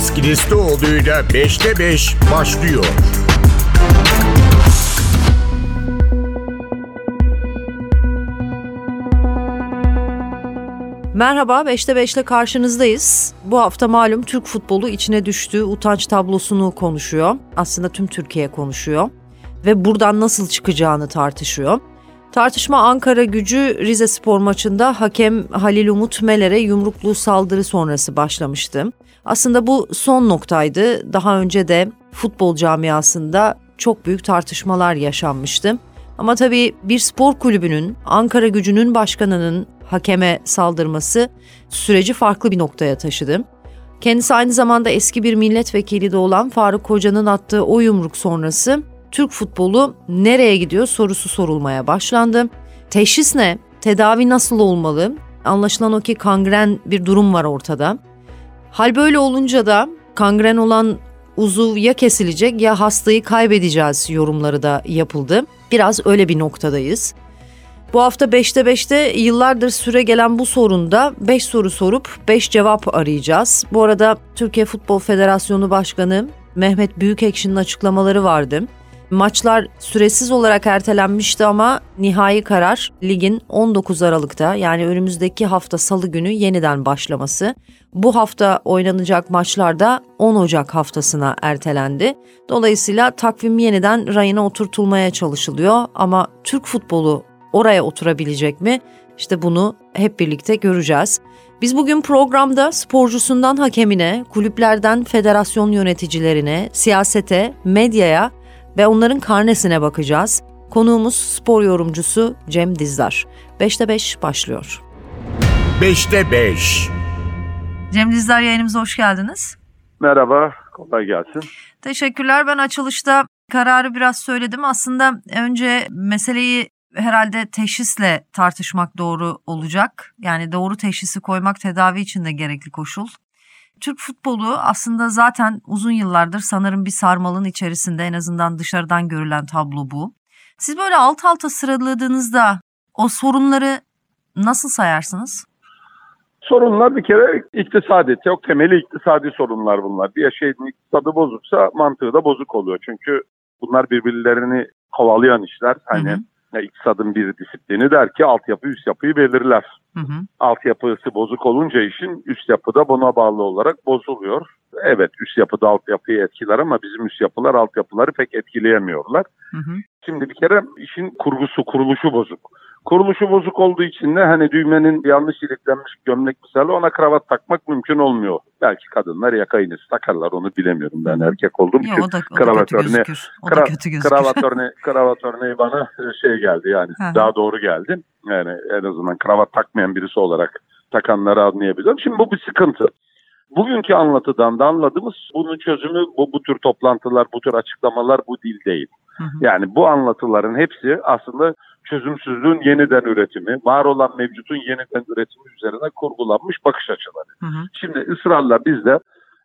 Deniz Kilislioğlu'yla 5'te 5 başlıyor. Merhaba 5'te 5'le karşınızdayız. Bu hafta malum Türk futbolu içine düştüğü utanç tablosunu konuşuyor. Aslında tüm Türkiye konuşuyor. Ve buradan nasıl çıkacağını tartışıyor. Tartışma Ankara gücü Rize Spor maçında hakem Halil Umut Meler'e yumruklu saldırı sonrası başlamıştı. Aslında bu son noktaydı. Daha önce de futbol camiasında çok büyük tartışmalar yaşanmıştı. Ama tabii bir spor kulübünün, Ankara gücünün başkanının hakeme saldırması süreci farklı bir noktaya taşıdı. Kendisi aynı zamanda eski bir milletvekili de olan Faruk Koca'nın attığı o yumruk sonrası Türk futbolu nereye gidiyor sorusu sorulmaya başlandı. Teşhis ne? Tedavi nasıl olmalı? Anlaşılan o ki kangren bir durum var ortada. Hal böyle olunca da kangren olan uzuv ya kesilecek ya hastayı kaybedeceğiz yorumları da yapıldı. Biraz öyle bir noktadayız. Bu hafta 5'te 5'te yıllardır süre gelen bu sorunda 5 soru sorup 5 cevap arayacağız. Bu arada Türkiye Futbol Federasyonu Başkanı Mehmet Büyükekşi'nin açıklamaları vardı. Maçlar süresiz olarak ertelenmişti ama nihai karar ligin 19 Aralık'ta yani önümüzdeki hafta salı günü yeniden başlaması. Bu hafta oynanacak maçlarda 10 Ocak haftasına ertelendi. Dolayısıyla takvim yeniden rayına oturtulmaya çalışılıyor ama Türk futbolu oraya oturabilecek mi? İşte bunu hep birlikte göreceğiz. Biz bugün programda sporcusundan hakemine, kulüplerden federasyon yöneticilerine, siyasete, medyaya ve onların karnesine bakacağız. Konuğumuz spor yorumcusu Cem Dizdar. 5'te 5 başlıyor. 5'te 5. Cem Dizdar yayınımıza hoş geldiniz. Merhaba, kolay gelsin. Teşekkürler. Ben açılışta kararı biraz söyledim. Aslında önce meseleyi herhalde teşhisle tartışmak doğru olacak. Yani doğru teşhisi koymak tedavi için de gerekli koşul. Türk futbolu aslında zaten uzun yıllardır sanırım bir sarmalın içerisinde en azından dışarıdan görülen tablo bu. Siz böyle alt alta sıraladığınızda o sorunları nasıl sayarsınız? Sorunlar bir kere iktisadi, çok temeli iktisadi sorunlar bunlar. Bir şeyin iktisadı bozuksa mantığı da bozuk oluyor. Çünkü bunlar birbirlerini kovalayan işler. Hani hı hı iktisadın bir disiplini der ki altyapı üst yapıyı belirler. Hı hı. Altyapısı bozuk olunca işin üst yapı da buna bağlı olarak bozuluyor. Evet üst yapı da altyapıyı etkiler ama bizim üst yapılar altyapıları pek etkileyemiyorlar. Hı hı. Şimdi bir kere işin kurgusu, kuruluşu bozuk. Kuruluşu bozuk olduğu için de hani düğmenin yanlış iliklenmiş gömlek misali ona kravat takmak mümkün olmuyor. Belki kadınlar yaka iğnesi takarlar onu bilemiyorum ben erkek olduğum için. O da, o kravat örneği, gözükür. Kravat örneği, kravat örneği bana şey geldi yani daha doğru geldi. Yani en azından kravat takmayan birisi olarak takanları anlayabilirim. Şimdi bu bir sıkıntı. Bugünkü anlatıdan da anladığımız bunun çözümü bu, bu tür toplantılar, bu tür açıklamalar bu dil değil. Hı hı. Yani bu anlatıların hepsi aslında çözümsüzlüğün yeniden üretimi, var olan mevcutun yeniden üretimi üzerine kurgulanmış bakış açıları. Hı hı. Şimdi ısrarla biz de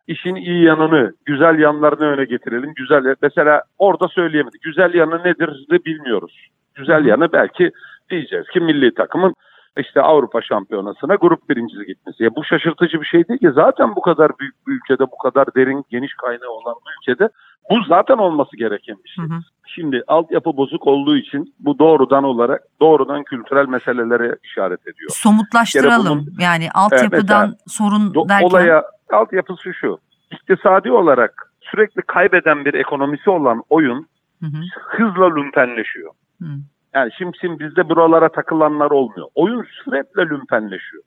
işin iyi yanını, güzel yanlarını öne getirelim. Güzel mesela orada söyleyemedik. Güzel yanı nedir bilmiyoruz. Güzel yanı belki diyeceğiz ki milli takımın işte Avrupa Şampiyonası'na grup birincisi gitmesi. Ya bu şaşırtıcı bir şey değil ki zaten bu kadar büyük bir ülkede, bu kadar derin, geniş kaynağı olan bir ülkede bu zaten olması gereken bir şey. Hı hı. Şimdi altyapı bozuk olduğu için bu doğrudan olarak doğrudan kültürel meselelere işaret ediyor. Somutlaştıralım. Bunun, yani altyapıdan evet, sorun do, derken. Olaya altyapısı şu. İktisadi olarak sürekli kaybeden bir ekonomisi olan oyun hı hı. hızla lümpenleşiyor. Hı. Yani şimdi, şimdi bizde buralara takılanlar olmuyor. Oyun sürekli lümpenleşiyor.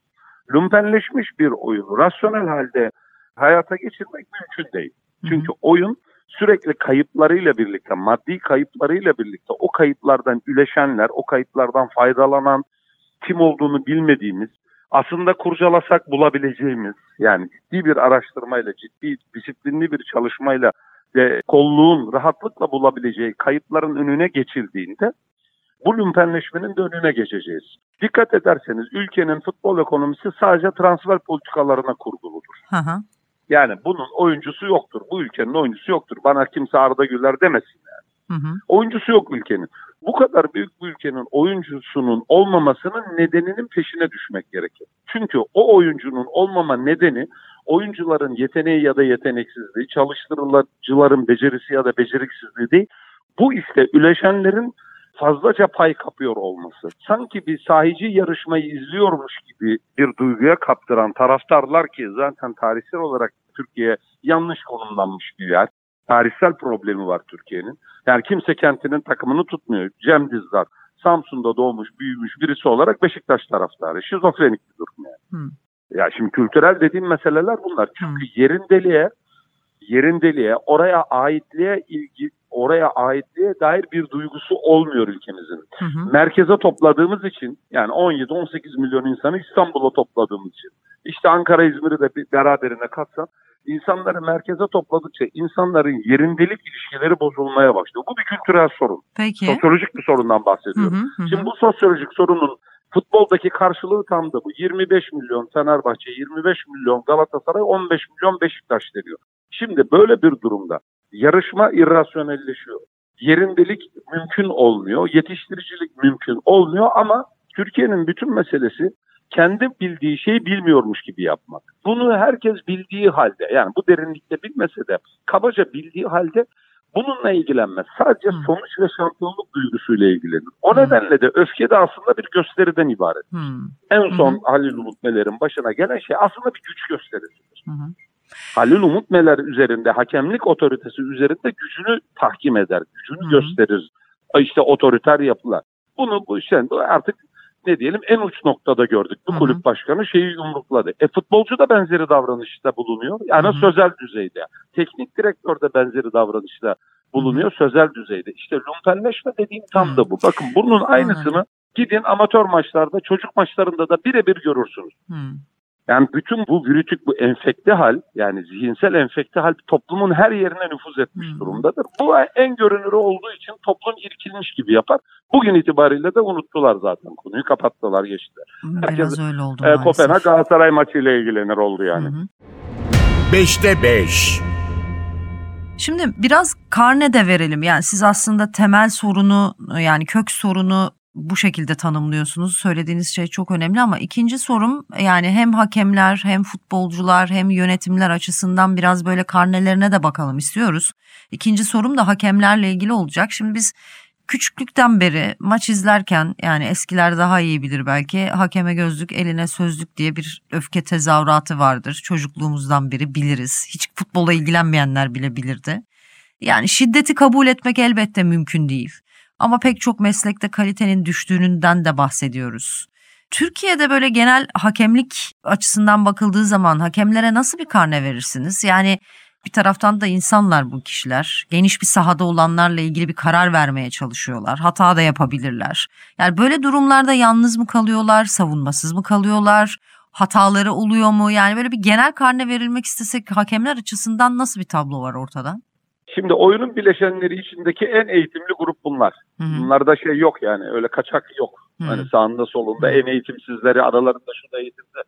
Lümpenleşmiş bir oyunu rasyonel halde hayata geçirmek mümkün değil. Çünkü hı hı. oyun sürekli kayıplarıyla birlikte, maddi kayıplarıyla birlikte o kayıplardan üleşenler, o kayıplardan faydalanan kim olduğunu bilmediğimiz, aslında kurcalasak bulabileceğimiz yani ciddi bir araştırmayla, ciddi disiplinli bir çalışmayla ve kolluğun rahatlıkla bulabileceği kayıpların önüne geçildiğinde bu lümpenleşmenin de önüne geçeceğiz. Dikkat ederseniz ülkenin futbol ekonomisi sadece transfer politikalarına kurguludur. Hı hı. Yani bunun oyuncusu yoktur. Bu ülkenin oyuncusu yoktur. Bana kimse Arda Güler demesin yani. Hı hı. Oyuncusu yok ülkenin. Bu kadar büyük bir ülkenin oyuncusunun olmamasının nedeninin peşine düşmek gerekir. Çünkü o oyuncunun olmama nedeni oyuncuların yeteneği ya da yeteneksizliği, çalıştırıcıların becerisi ya da beceriksizliği değil. Bu işte üleşenlerin fazlaca pay kapıyor olması. Sanki bir sahici yarışmayı izliyormuş gibi bir duyguya kaptıran taraftarlar ki zaten tarihsel olarak Türkiye yanlış konumlanmış bir yer. Tarihsel problemi var Türkiye'nin. Yani kimse kentinin takımını tutmuyor. Cem Dizdar Samsun'da doğmuş, büyümüş birisi olarak Beşiktaş taraftarı. Şizofrenik bir durum yani. Hmm. Ya şimdi kültürel dediğim meseleler bunlar. Çünkü hmm. yerindeliğe, yerindeliğe, oraya aitliğe ilgi, oraya aitliğe dair bir duygusu olmuyor ülkemizin. Hı hı. Merkeze topladığımız için yani 17-18 milyon insanı İstanbul'a topladığımız için işte Ankara İzmir'i de bir beraberine katsan insanları merkeze topladıkça insanların yerindelik ilişkileri bozulmaya başlıyor. Bu bir kültürel sorun. Peki. Sosyolojik bir sorundan bahsediyorum. Hı hı hı. Şimdi bu sosyolojik sorunun futboldaki karşılığı tam da bu. 25 milyon Fenerbahçe, 25 milyon Galatasaray, 15 milyon Beşiktaş deniyor. Şimdi böyle bir durumda yarışma irrasyonelleşiyor. Yerindelik mümkün olmuyor, yetiştiricilik mümkün olmuyor ama Türkiye'nin bütün meselesi kendi bildiği şeyi bilmiyormuş gibi yapmak. Bunu herkes bildiği halde yani bu derinlikte bilmese de kabaca bildiği halde bununla ilgilenmez. Sadece hmm. sonuç ve şampiyonluk duygusuyla ilgilenir. O hmm. nedenle de öfke de aslında bir gösteriden ibaret. Hmm. En son hmm. Halil Umut Meler'in başına gelen şey aslında bir güç gösterisidir. Hmm. Halil Umut Meler üzerinde hakemlik otoritesi üzerinde gücünü tahkim eder, gücünü hmm. gösterir. İşte otoriter yapılar. Bunu bu işte artık ne diyelim en uç noktada gördük. Bu kulüp başkanı şeyi yumrukladı. E futbolcu da benzeri davranışta bulunuyor. Yani Hı-hı. sözel düzeyde. Teknik direktör de benzeri davranışta bulunuyor Hı-hı. sözel düzeyde. İşte lumpenleşme dediğim tam da bu. Bakın bunun aynısını Hı-hı. gidin amatör maçlarda, çocuk maçlarında da birebir görürsünüz. Hı. Yani bütün bu virütük, bu enfekte hal, yani zihinsel enfekte hal toplumun her yerine nüfuz etmiş hmm. durumdadır. Bu en görünürü olduğu için toplum irkilmiş gibi yapar. Bugün itibariyle de unuttular zaten konuyu, kapattılar, geçtiler. Biraz Herkes, öyle oldu e, Kopenhag Galatasaray maçıyla ilgilenir oldu yani. 5'te 5 Şimdi biraz karne de verelim. Yani siz aslında temel sorunu yani kök sorunu bu şekilde tanımlıyorsunuz. Söylediğiniz şey çok önemli ama ikinci sorum yani hem hakemler hem futbolcular hem yönetimler açısından biraz böyle karnelerine de bakalım istiyoruz. İkinci sorum da hakemlerle ilgili olacak. Şimdi biz küçüklükten beri maç izlerken yani eskiler daha iyi bilir belki hakeme gözlük eline sözlük diye bir öfke tezahüratı vardır. Çocukluğumuzdan beri biliriz. Hiç futbola ilgilenmeyenler bile bilirdi. Yani şiddeti kabul etmek elbette mümkün değil. Ama pek çok meslekte kalitenin düştüğünden de bahsediyoruz. Türkiye'de böyle genel hakemlik açısından bakıldığı zaman hakemlere nasıl bir karne verirsiniz? Yani bir taraftan da insanlar bu kişiler. Geniş bir sahada olanlarla ilgili bir karar vermeye çalışıyorlar. Hata da yapabilirler. Yani böyle durumlarda yalnız mı kalıyorlar, savunmasız mı kalıyorlar? Hataları oluyor mu? Yani böyle bir genel karne verilmek istesek hakemler açısından nasıl bir tablo var ortada? Şimdi oyunun bileşenleri içindeki en eğitimli grup bunlar. Hı hı. Bunlarda şey yok yani öyle kaçak yok. Hı. Hani sağında solunda hı. en eğitimsizleri aralarında şu da eğitimde.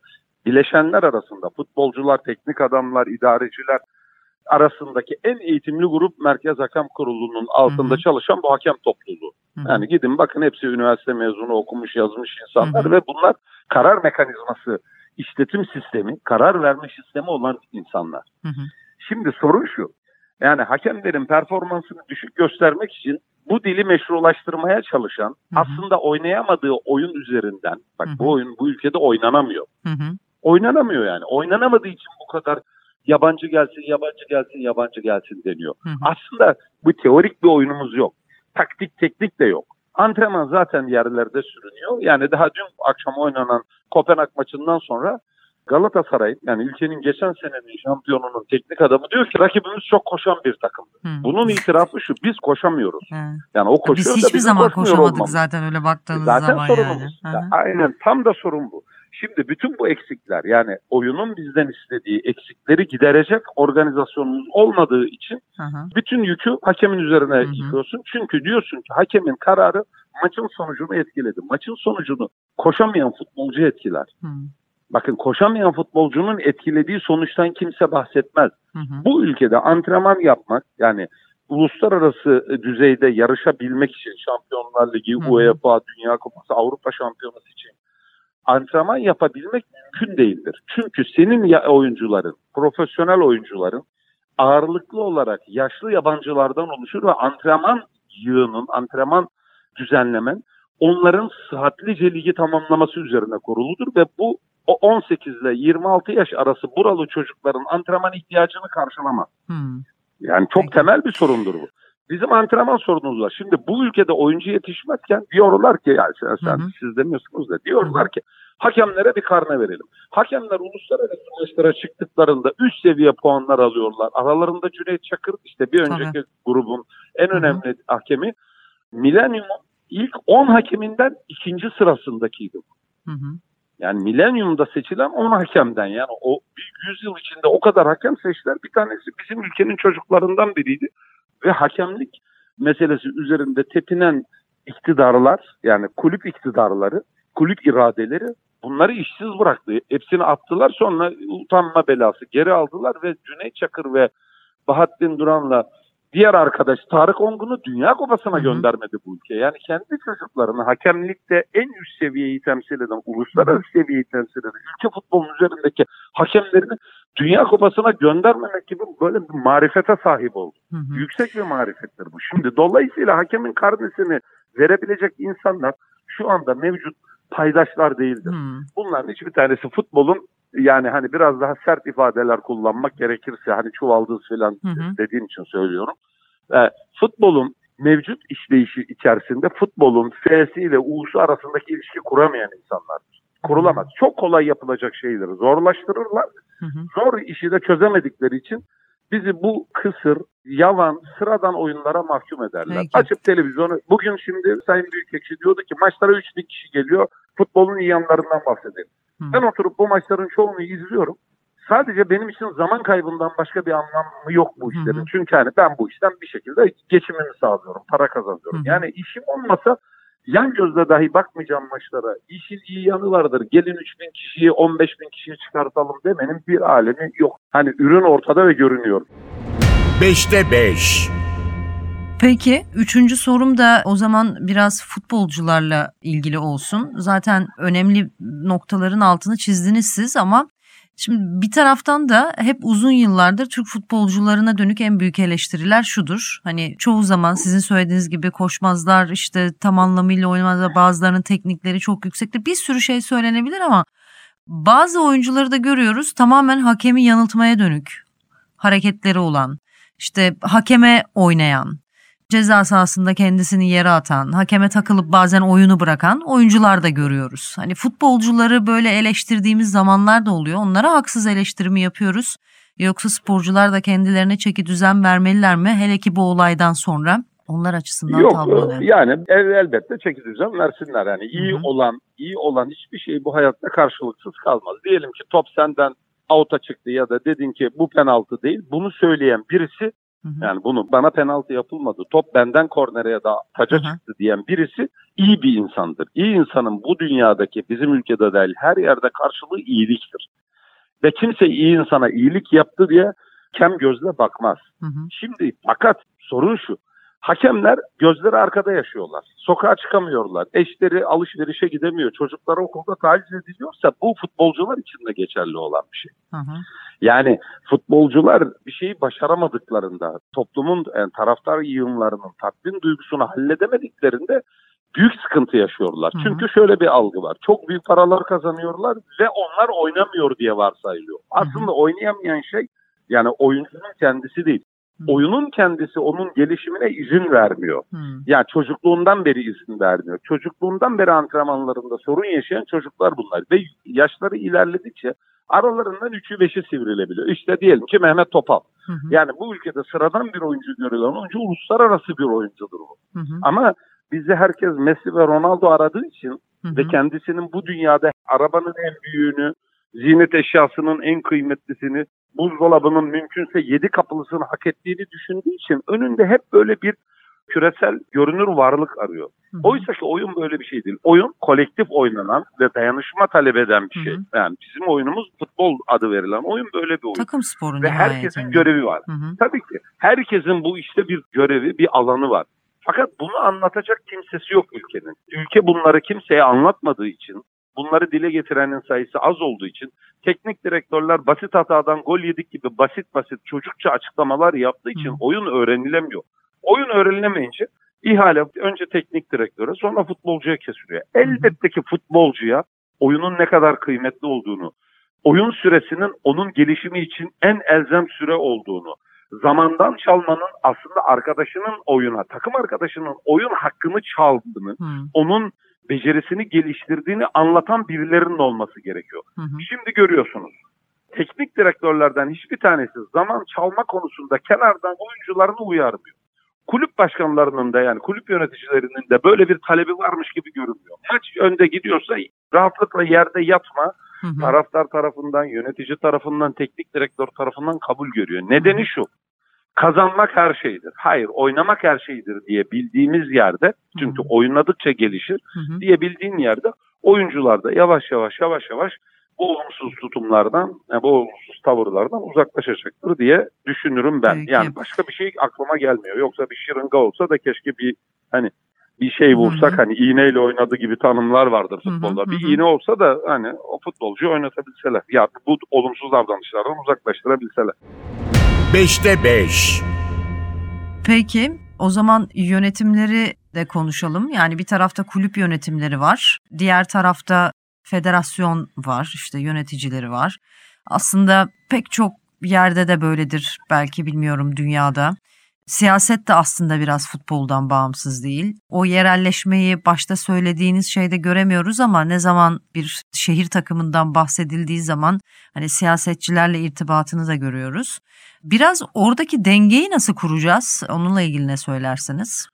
Bileşenler arasında futbolcular, teknik adamlar, idareciler arasındaki en eğitimli grup Merkez Hakem Kurulu'nun altında hı hı. çalışan bu hakem topluluğu. Hı hı. Yani gidin bakın hepsi üniversite mezunu okumuş yazmış insanlar hı hı. ve bunlar karar mekanizması, işletim sistemi, karar verme sistemi olan insanlar. Hı hı. Şimdi sorun şu. Yani hakemlerin performansını düşük göstermek için bu dili meşrulaştırmaya çalışan hı hı. aslında oynayamadığı oyun üzerinden bak hı hı. bu oyun bu ülkede oynanamıyor. Hı hı. Oynanamıyor yani. Oynanamadığı için bu kadar yabancı gelsin, yabancı gelsin, yabancı gelsin deniyor. Hı hı. Aslında bu teorik bir oyunumuz yok. Taktik, teknik de yok. Antrenman zaten yerlerde sürünüyor. Yani daha dün akşam oynanan Kopenhag maçından sonra Galatasaray yani ülkenin geçen senenin şampiyonunun teknik adamı diyor ki rakibimiz çok koşan bir takım. Hmm. Bunun itirafı şu biz koşamıyoruz. Hmm. Yani o koşuyor biz da hiçbir zaman koşamadık olmamız. zaten öyle baktığınız zaten zaman sorunumuz. yani. yani. Aynen tam da sorun bu. Şimdi bütün bu eksikler yani oyunun bizden istediği eksikleri giderecek organizasyonumuz olmadığı için hı bütün yükü hakemin üzerine hı yıkıyorsun. Çünkü diyorsun ki hakemin kararı maçın sonucunu etkiledi. Maçın sonucunu koşamayan futbolcu etkiler. Hı. Bakın koşamayan futbolcunun etkilediği sonuçtan kimse bahsetmez. Hı hı. Bu ülkede antrenman yapmak yani uluslararası düzeyde yarışabilmek için Şampiyonlar Ligi, hı hı. UEFA, Dünya Kupası, Avrupa Şampiyonası için antrenman yapabilmek mümkün değildir. Çünkü senin oyuncuların, profesyonel oyuncuların ağırlıklı olarak yaşlı yabancılardan oluşur ve antrenman yığının, antrenman düzenlemen onların sıhhatlice ligi tamamlaması üzerine kuruludur ve bu o 18 ile 26 yaş arası buralı çocukların antrenman ihtiyacını karşılamaz. Hmm. Yani çok Peki. temel bir sorundur bu. Bizim antrenman sorunumuz var. Şimdi bu ülkede oyuncu yetişmezken diyorlar ki yani sen, sen- Hı hı. siz demiyorsunuz da diyorlar ki hakemlere bir karne verelim. Hakemler uluslararası maçlara çıktıklarında üst seviye puanlar alıyorlar. Aralarında Cüneyt Çakır işte bir önceki grubun en Hı hı. önemli hakemi. Milenyum'un ilk 10 hakeminden ikinci sırasındakiydi. Hı hı. Yani milenyumda seçilen 10 hakemden yani o bir yüzyıl içinde o kadar hakem seçtiler. Bir tanesi bizim ülkenin çocuklarından biriydi. Ve hakemlik meselesi üzerinde tepinen iktidarlar yani kulüp iktidarları, kulüp iradeleri bunları işsiz bıraktı. Hepsini attılar sonra utanma belası geri aldılar ve Cüneyt Çakır ve Bahattin Duran'la diğer arkadaş Tarık Ongun'u Dünya Kupası'na Hı hı. göndermedi bu ülke. Yani kendi çocuklarını hakemlikte en üst seviyeyi temsil eden, uluslararası seviyeyi temsil eden, ülke futbolunun üzerindeki hakemlerini Dünya Kupası'na göndermemek gibi böyle bir marifete sahip oldu. Hı hı. Yüksek bir marifettir bu. Şimdi dolayısıyla hakemin karnesini verebilecek insanlar şu anda mevcut paydaşlar değildir. Hmm. Bunların hiçbir tanesi futbolun yani hani biraz daha sert ifadeler kullanmak gerekirse hani çuvaldız falan Hı hı. dediğim için söylüyorum. Ee, futbolun mevcut işleyişi içerisinde futbolun F'si ile U'su arasındaki ilişki kuramayan insanlardır. Kurulamaz. Çok kolay yapılacak şeyleri zorlaştırırlar. Hı hı. Zor işi de çözemedikleri için bizi bu kısır, yavan, sıradan oyunlara mahkum ederler. Peki. Açıp televizyonu, bugün şimdi Sayın Büyükekşi diyordu ki maçlara 3000 kişi geliyor, futbolun iyi yanlarından bahsedelim. Ben oturup bu maçların çoğunu izliyorum. Sadece benim için zaman kaybından başka bir anlamı yok bu işlerin. Çünkü hani ben bu işten bir şekilde geçimimi sağlıyorum, para kazanıyorum. Hı hı. Yani işim olmasa yan gözle dahi bakmayacağım maçlara. İşin iyi yanı vardır. Gelin 3000 kişiyi 15 bin kişiyi çıkartalım demenin bir alemi yok. Hani ürün ortada ve görünüyor. 5'te 5. Peki üçüncü sorum da o zaman biraz futbolcularla ilgili olsun. Zaten önemli noktaların altını çizdiniz siz ama şimdi bir taraftan da hep uzun yıllardır Türk futbolcularına dönük en büyük eleştiriler şudur. Hani çoğu zaman sizin söylediğiniz gibi koşmazlar işte tam anlamıyla oynamazlar bazılarının teknikleri çok yüksektir. Bir sürü şey söylenebilir ama bazı oyuncuları da görüyoruz tamamen hakemi yanıltmaya dönük hareketleri olan işte hakeme oynayan ceza sahasında kendisini yere atan, hakeme takılıp bazen oyunu bırakan oyuncular da görüyoruz. Hani futbolcuları böyle eleştirdiğimiz zamanlar da oluyor. Onlara haksız eleştirimi yapıyoruz. Yoksa sporcular da kendilerine çeki düzen vermeliler mi? Hele ki bu olaydan sonra onlar açısından Yok tablo ne? yani el, elbette çeki düzen versinler. Yani iyi Hı hı. olan iyi olan hiçbir şey bu hayatta karşılıksız kalmaz. Diyelim ki top senden out'a çıktı ya da dedin ki bu penaltı değil. Bunu söyleyen birisi Hı hı. yani bunu bana penaltı yapılmadı. Top benden kornere ya da taca Hı hı. çıktı diyen birisi iyi bir insandır. İyi insanın bu dünyadaki bizim ülkede değil her yerde karşılığı iyiliktir. Ve kimse iyi insana iyilik yaptı diye kem gözle bakmaz. Hı hı. Şimdi fakat sorun şu. Hakemler gözleri arkada yaşıyorlar. Sokağa çıkamıyorlar. Eşleri alışverişe gidemiyor. Çocukları okulda taciz ediliyorsa bu futbolcular için de geçerli olan bir şey. Hı hı. Yani futbolcular bir şeyi başaramadıklarında, toplumun yani taraftar yığınlarının tatmin duygusunu halledemediklerinde büyük sıkıntı yaşıyorlar. Hı hı. Çünkü şöyle bir algı var. Çok büyük paralar kazanıyorlar ve onlar oynamıyor diye varsayılıyor. Aslında oynayamayan şey yani oyuncunun kendisi değil. Hı. Oyunun kendisi onun gelişimine izin vermiyor. Hı. Yani çocukluğundan beri izin vermiyor. Çocukluğundan beri antrenmanlarında sorun yaşayan çocuklar bunlar. Ve yaşları ilerledikçe aralarından üçü beşi sivrilebiliyor. İşte diyelim ki Mehmet Topal. Hı hı. Yani bu ülkede sıradan bir oyuncu görülen oyuncu uluslararası bir oyuncudur bu. Hı hı. Ama bizi herkes Messi ve Ronaldo aradığı için Hı hı. ve kendisinin bu dünyada arabanın en büyüğünü, ziynet eşyasının en kıymetlisini, buzdolabının mümkünse yedi kapılısını hak ettiğini düşündüğü için önünde hep böyle bir küresel görünür varlık arıyor. Oysa ki oyun böyle bir şey değil. Oyun kolektif oynanan ve dayanışma talep eden bir şey. Yani bizim oyunumuz futbol adı verilen oyun böyle bir oyun. Takım sporu Ve herkesin görevi var. Tabii ki herkesin bu işte bir görevi, bir alanı var. Fakat bunu anlatacak kimsesi yok ülkenin. Ülke bunları kimseye anlatmadığı için bunları dile getirenin sayısı az olduğu için teknik direktörler basit hatadan gol yedik gibi basit basit çocukça açıklamalar yaptığı için Hı. oyun öğrenilemiyor. Oyun öğrenilemeyince ihale önce teknik direktöre sonra futbolcuya kesiliyor. Elbette ki futbolcuya oyunun ne kadar kıymetli olduğunu, oyun süresinin onun gelişimi için en elzem süre olduğunu, zamandan çalmanın aslında arkadaşının oyuna, takım arkadaşının oyun hakkını çaldığını, hmm. onun becerisini geliştirdiğini anlatan birilerinin olması gerekiyor. Hmm. Şimdi görüyorsunuz. Teknik direktörlerden hiçbir tanesi zaman çalma konusunda kenardan oyuncularını uyarmıyor. Kulüp başkanlarının da yani kulüp yöneticilerinin de böyle bir talebi varmış gibi görünmüyor. Maç önde gidiyorsa rahatlıkla yerde yatma, Hı hı. Taraftar tarafından, yönetici tarafından, teknik direktör tarafından kabul görüyor. Nedeni şu. Kazanmak her şeydir. Hayır, oynamak her şeydir diye bildiğimiz yerde, çünkü hı hı. oynadıkça gelişir hı hı. diye bildiğin yerde oyuncular da yavaş yavaş yavaş yavaş bu olumsuz tutumlardan, bu olumsuz tavırlardan uzaklaşacaktır diye düşünürüm ben. Peki. Yani başka bir şey aklıma gelmiyor. Yoksa bir şırınga olsa da keşke bir hani bir şey vursak hani iğneyle oynadı gibi tanımlar vardır futbolda. Bir iğne olsa da hani o futbolcuyu oynatabilseler. Ya bu olumsuz davranışlardan uzaklaştırabilseler. 5'te 5 Peki o zaman yönetimleri de konuşalım. Yani bir tarafta kulüp yönetimleri var. Diğer tarafta federasyon var. işte yöneticileri var. Aslında pek çok yerde de böyledir belki bilmiyorum dünyada. Siyaset de aslında biraz futboldan bağımsız değil. O yerelleşmeyi başta söylediğiniz şeyde göremiyoruz ama ne zaman bir şehir takımından bahsedildiği zaman hani siyasetçilerle irtibatını da görüyoruz. Biraz oradaki dengeyi nasıl kuracağız? Onunla ilgili ne söylersiniz?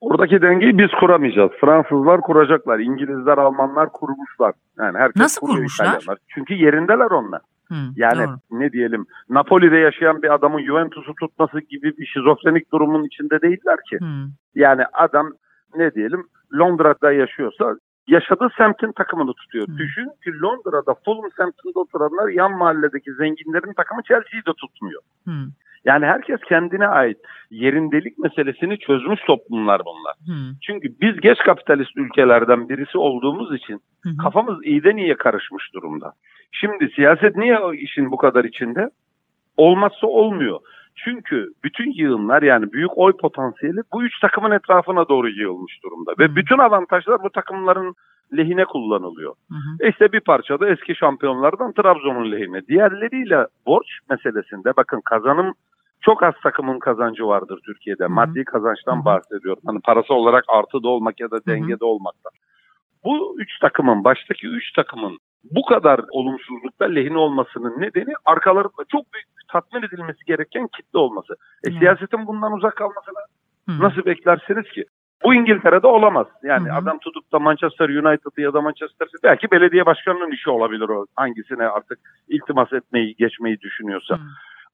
Oradaki dengeyi biz kuramayacağız. Fransızlar kuracaklar, İngilizler, Almanlar kurmuşlar. Yani herkes Nasıl kurmuşlar? İtalyanlar. Çünkü yerindeler onlar. Hı, yani doğru. ne diyelim Napoli'de yaşayan bir adamın Juventus'u tutması gibi bir şizofrenik durumun içinde değiller ki. Hı. Yani adam ne diyelim Londra'da yaşıyorsa yaşadığı semtin takımını tutuyor. Hı. Düşün ki Londra'da Fulham semtinde oturanlar yan mahalledeki zenginlerin takımı Chelsea'yi de tutmuyor. Hı. Yani herkes kendine ait yerindelik meselesini çözmüş toplumlar bunlar. Hı. Çünkü biz geç kapitalist ülkelerden birisi olduğumuz için hı hı. kafamız iyiden iyiye karışmış durumda. Şimdi siyaset niye o işin bu kadar içinde? Olmazsa olmuyor. Çünkü bütün yığınlar yani büyük oy potansiyeli bu üç takımın etrafına doğru yığılmış durumda. Ve bütün avantajlar bu takımların lehine kullanılıyor. Hı hı. E işte bir parça da eski şampiyonlardan Trabzon'un lehine. Diğerleriyle borç meselesinde bakın kazanım çok az takımın kazancı vardır Türkiye'de. Hı-hı. Maddi kazançtan Hı-hı. bahsediyorum. Hani parası olarak artıda olmak ya da dengede Hı-hı. olmakta. Bu üç takımın, baştaki üç takımın bu kadar olumsuzlukta lehine olmasının nedeni arkalarında çok büyük tatmin edilmesi gereken kitle olması. E, siyasetin bundan uzak kalmasını Hı-hı. nasıl beklersiniz ki? Bu İngiltere'de olamaz. Yani Hı-hı. adam tutup da Manchester United'ı ya da Manchester City belki belediye başkanının işi olabilir o. Hangisine artık iltimas etmeyi, geçmeyi düşünüyorsa. Hı-hı.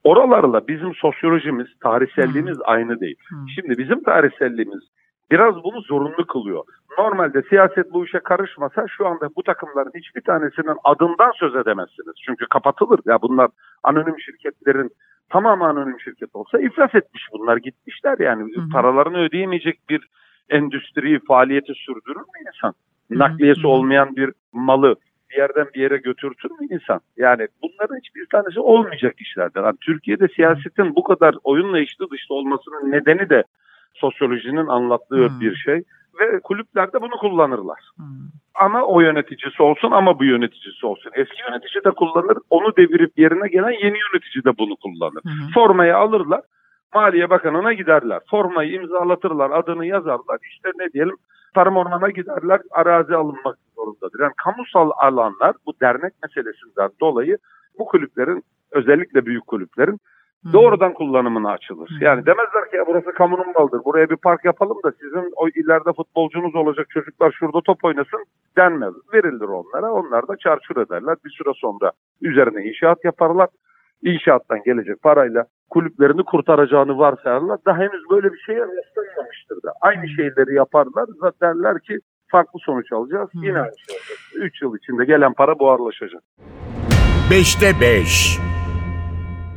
Oralarla bizim sosyolojimiz, tarihselliğimiz hmm. aynı değil. Hmm. Şimdi bizim tarihselliğimiz biraz bunu zorunlu kılıyor. Normalde siyaset bu işe karışmasa şu anda bu takımların hiçbir tanesinin adından söz edemezsiniz. Çünkü kapatılır. Ya bunlar anonim şirketlerin tamamı anonim şirket olsa iflas etmiş bunlar gitmişler yani. Hmm. Paralarını ödeyemeyecek bir endüstri faaliyeti sürdürür mü insan? Nakliyesi olmayan bir malı bir yerden bir yere götürtür mü insan? Yani bunların hiçbir tanesi olmayacak işlerden. Yani Türkiye'de siyasetin bu kadar oyunla içli dışta olmasının nedeni de sosyolojinin anlattığı hmm. bir şey ve kulüplerde bunu kullanırlar. Hmm. Ama o yöneticisi olsun ama bu yöneticisi olsun. Eski yönetici de kullanır, onu devirip yerine gelen yeni yönetici de bunu kullanır. Hmm. Formayı alırlar, Maliye Bakanı'na giderler. Formayı imzalatırlar, adını yazarlar. İşte ne diyelim tarım ormana giderler, arazi alınmak zorundadır. Yani kamusal alanlar bu dernek meselesinden dolayı bu kulüplerin özellikle büyük kulüplerin doğrudan kullanımına açılır. Yani demezler ki ya burası kamunun malıdır. Buraya bir park yapalım da sizin o ileride futbolcunuz olacak çocuklar şurada top oynasın denmez. Verilir onlara. Onlar da çarçur ederler. Bir süre sonra üzerine inşaat yaparlar. İnşaattan gelecek parayla kulüplerini kurtaracağını varsayarlar. Da henüz böyle bir şeye rastlanmamıştır da. Aynı şeyleri yaparlar. Derler ki farklı sonuç alacağız. Yine aynı şey olacak. 3 yıl içinde gelen para buharlaşacak. 5'te 5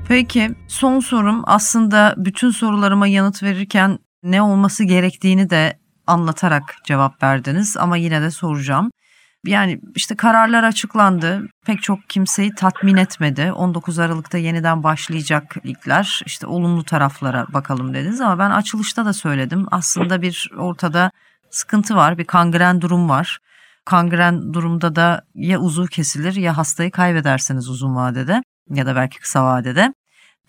Peki son sorum aslında bütün sorularıma yanıt verirken ne olması gerektiğini de anlatarak cevap verdiniz ama yine de soracağım. Yani işte kararlar açıklandı. Pek çok kimseyi tatmin etmedi. 19 Aralık'ta yeniden başlayacak ligler. İşte olumlu taraflara bakalım dediniz ama ben açılışta da söyledim. Aslında bir ortada sıkıntı var, bir kangren durum var. Kangren durumda da ya uzuv kesilir ya hastayı kaybedersiniz uzun vadede ya da belki kısa vadede.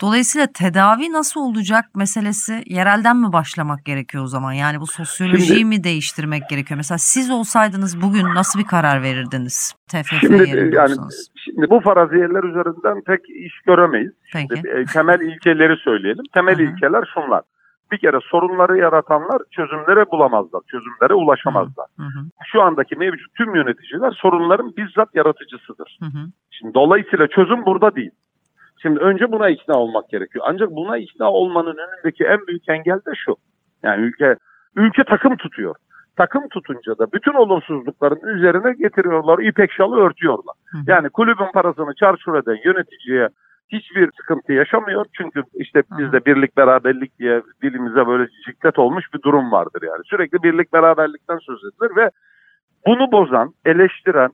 Dolayısıyla tedavi nasıl olacak meselesi yerelden mi başlamak gerekiyor o zaman? Yani bu sosyolojiyi Şimdi- mi değiştirmek gerekiyor? Mesela siz olsaydınız bugün nasıl bir karar verirdiniz? TFF Şimdi yerinde yani şimdi bu faraziyeler üzerinden pek iş göremeyiz. Peki. E, temel ilkeleri söyleyelim. Temel ilkeler şunlar. Bir kere sorunları yaratanlar çözümlere bulamazlar, çözümlere ulaşamazlar. Hı hı, Şu andaki mevcut tüm yöneticiler sorunların bizzat yaratıcısıdır. hı hı, Şimdi dolayısıyla çözüm burada değil. Şimdi önce buna ikna olmak gerekiyor. Ancak buna ikna olmanın önündeki en büyük engel de şu. Yani ülke ülke takım tutuyor. Takım tutunca da bütün olumsuzlukların üzerine getiriyorlar, ipek şalı örtüyorlar. hı. Yani kulübün parasını çarçur eden yöneticiye hiçbir sıkıntı yaşamıyor. Çünkü işte bizde birlik beraberlik diye dilimize böyle ciklet olmuş bir durum vardır yani. Sürekli birlik beraberlikten söz edilir ve bunu bozan, eleştiren,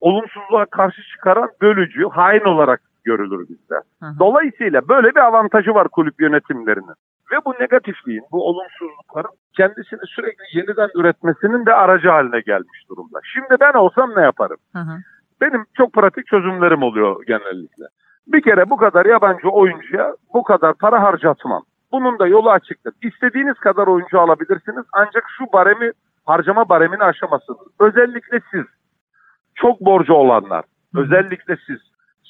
olumsuzluğa karşı çıkaran bölücü, hain olarak görülür bizde. Hı hı. Dolayısıyla böyle bir avantajı var kulüp yönetimlerinin. Ve bu negatifliğin, bu olumsuzlukların kendisini sürekli yeniden üretmesinin de aracı haline gelmiş durumda. Şimdi ben olsam ne yaparım? Hı hı. Benim çok pratik çözümlerim oluyor genellikle. Bir kere bu kadar yabancı oyuncuya bu kadar para harcatmam. Bunun da yolu açıktır. İstediğiniz kadar oyuncu alabilirsiniz ancak şu baremi harcama baremini aşamazsınız. Özellikle siz. Çok borcu olanlar. Özellikle siz.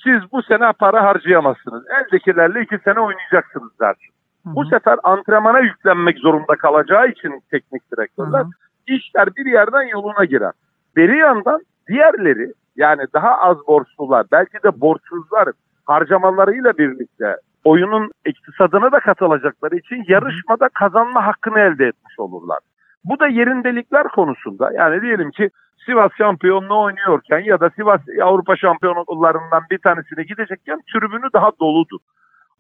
Siz bu sene para harcayamazsınız. Eldekilerle iki sene oynayacaksınız dersin. Hı Bu sefer antrenmana yüklenmek zorunda kalacağı için teknik direktörler Hı hı. işler bir yerden yoluna girer. Beri yandan diğerleri yani daha az borçlular belki de borçsuzlar harcamalarıyla birlikte oyunun iktisadına da katılacakları için yarışmada kazanma hakkını elde etmiş olurlar. Bu da yerindelikler konusunda yani diyelim ki Sivas şampiyonluğu oynuyorken ya da Sivas Avrupa şampiyonluklarından bir tanesine gidecekken tribünü daha doludur.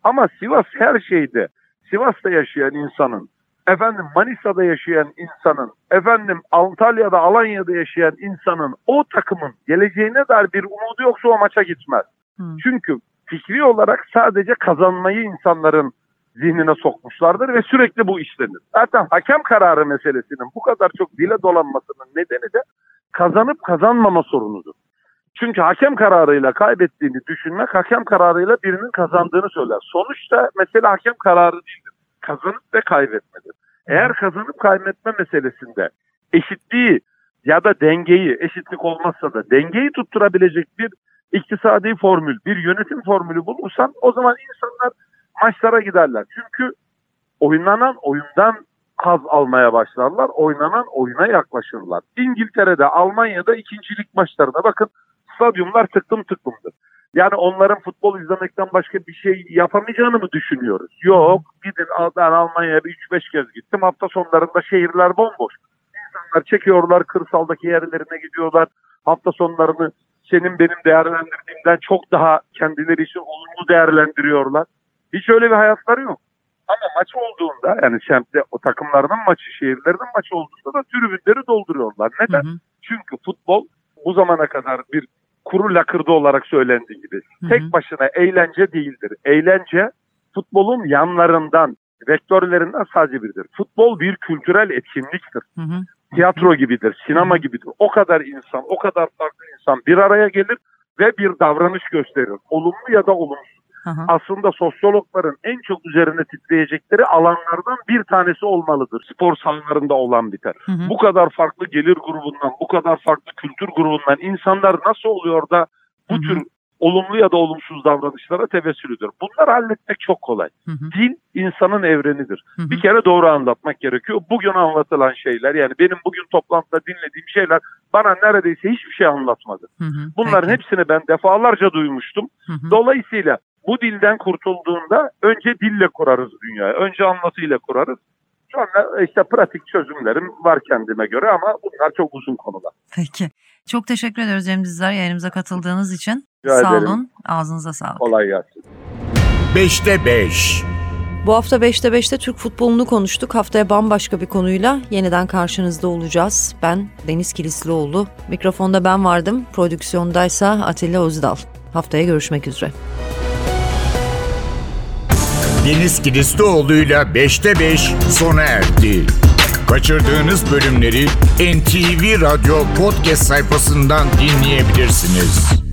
Ama Sivas her şeyde Sivas'ta yaşayan insanın, efendim Manisa'da yaşayan insanın, efendim Antalya'da, Alanya'da yaşayan insanın o takımın geleceğine dair bir umudu yoksa o maça gitmez. Hı. Çünkü fikri olarak sadece kazanmayı insanların zihnine sokmuşlardır ve sürekli bu işlenir. Zaten hakem kararı meselesinin bu kadar çok dile dolanmasının nedeni de kazanıp kazanmama sorunudur. Çünkü hakem kararıyla kaybettiğini düşünmek hakem kararıyla birinin kazandığını söyler. Sonuçta mesele hakem kararı değildir. Kazanıp ve kaybetmedir. Eğer kazanıp kaybetme meselesinde eşitliği ya da dengeyi, eşitlik olmazsa da dengeyi tutturabilecek bir iktisadi formül, bir yönetim formülü bulursan o zaman insanlar maçlara giderler. Çünkü oynanan oyundan haz almaya başlarlar. Oynanan oyuna yaklaşırlar. İngiltere'de, Almanya'da ikincilik maçlarına bakın stadyumlar tıklım tıklımdır. Yani onların futbol izlemekten başka bir şey yapamayacağını mı düşünüyoruz? Yok. Gidin ben Almanya'ya bir 3-5 kez gittim. Hafta sonlarında şehirler bomboş. İnsanlar çekiyorlar kırsaldaki yerlerine gidiyorlar. Hafta sonlarını senin benim değerlendirdiğimden çok daha kendileri için olumlu değerlendiriyorlar. Hiç öyle bir hayatları yok. Ama maç olduğunda yani semtte o takımlarının maçı, şehirlerinin maçı olduğunda da tribünleri dolduruyorlar. Hı Neden? hı. Çünkü futbol bu zamana kadar bir kuru lakırdı olarak söylendiği gibi Hı hı. tek başına eğlence değildir. Eğlence futbolun yanlarından, vektörlerinden sadece biridir. Futbol bir kültürel etkinliktir. Hı hı. Tiyatro gibidir, sinema gibidir. O kadar insan, o kadar farklı insan bir araya gelir ve bir davranış gösterir. Olumlu ya da olumsuz. Hı. Aslında sosyologların en çok üzerine titreyecekleri alanlardan bir tanesi olmalıdır. Spor sahalarında olan biter. Hı hı. Bu kadar farklı gelir grubundan, bu kadar farklı kültür grubundan insanlar nasıl oluyor da bu Hı hı. tür olumlu ya da olumsuz davranışlara tevessül ediyor. Bunları halletmek çok kolay. Hı hı. Dil insanın evrenidir. Hı hı. Bir kere doğru anlatmak gerekiyor. Bugün anlatılan şeyler yani benim bugün toplantıda dinlediğim şeyler bana neredeyse hiçbir şey anlatmadı. Hı hı. Bunların Peki. hepsini ben defalarca duymuştum. Hı hı. Dolayısıyla bu dilden kurtulduğunda önce dille kurarız dünyayı. Önce anlatıyla kurarız. Sonra işte pratik çözümlerim var kendime göre ama bunlar çok uzun konular. Peki. Çok teşekkür ediyoruz Cem Dizdar yayınımıza katıldığınız için. Rica Sağ ederim. olun. Ağzınıza sağlık. Kolay gelsin. 5'te 5. Bu hafta 5'te 5'te Türk futbolunu konuştuk. Haftaya bambaşka bir konuyla yeniden karşınızda olacağız. Ben Deniz Kilislioğlu. Mikrofonda ben vardım. Prodüksiyondaysa Atilla Özdal. Haftaya görüşmek üzere. Deniz Kilislioğlu'yla 5'te 5 sona erdi. Kaçırdığınız bölümleri NTV Radyo podcast sayfasından dinleyebilirsiniz.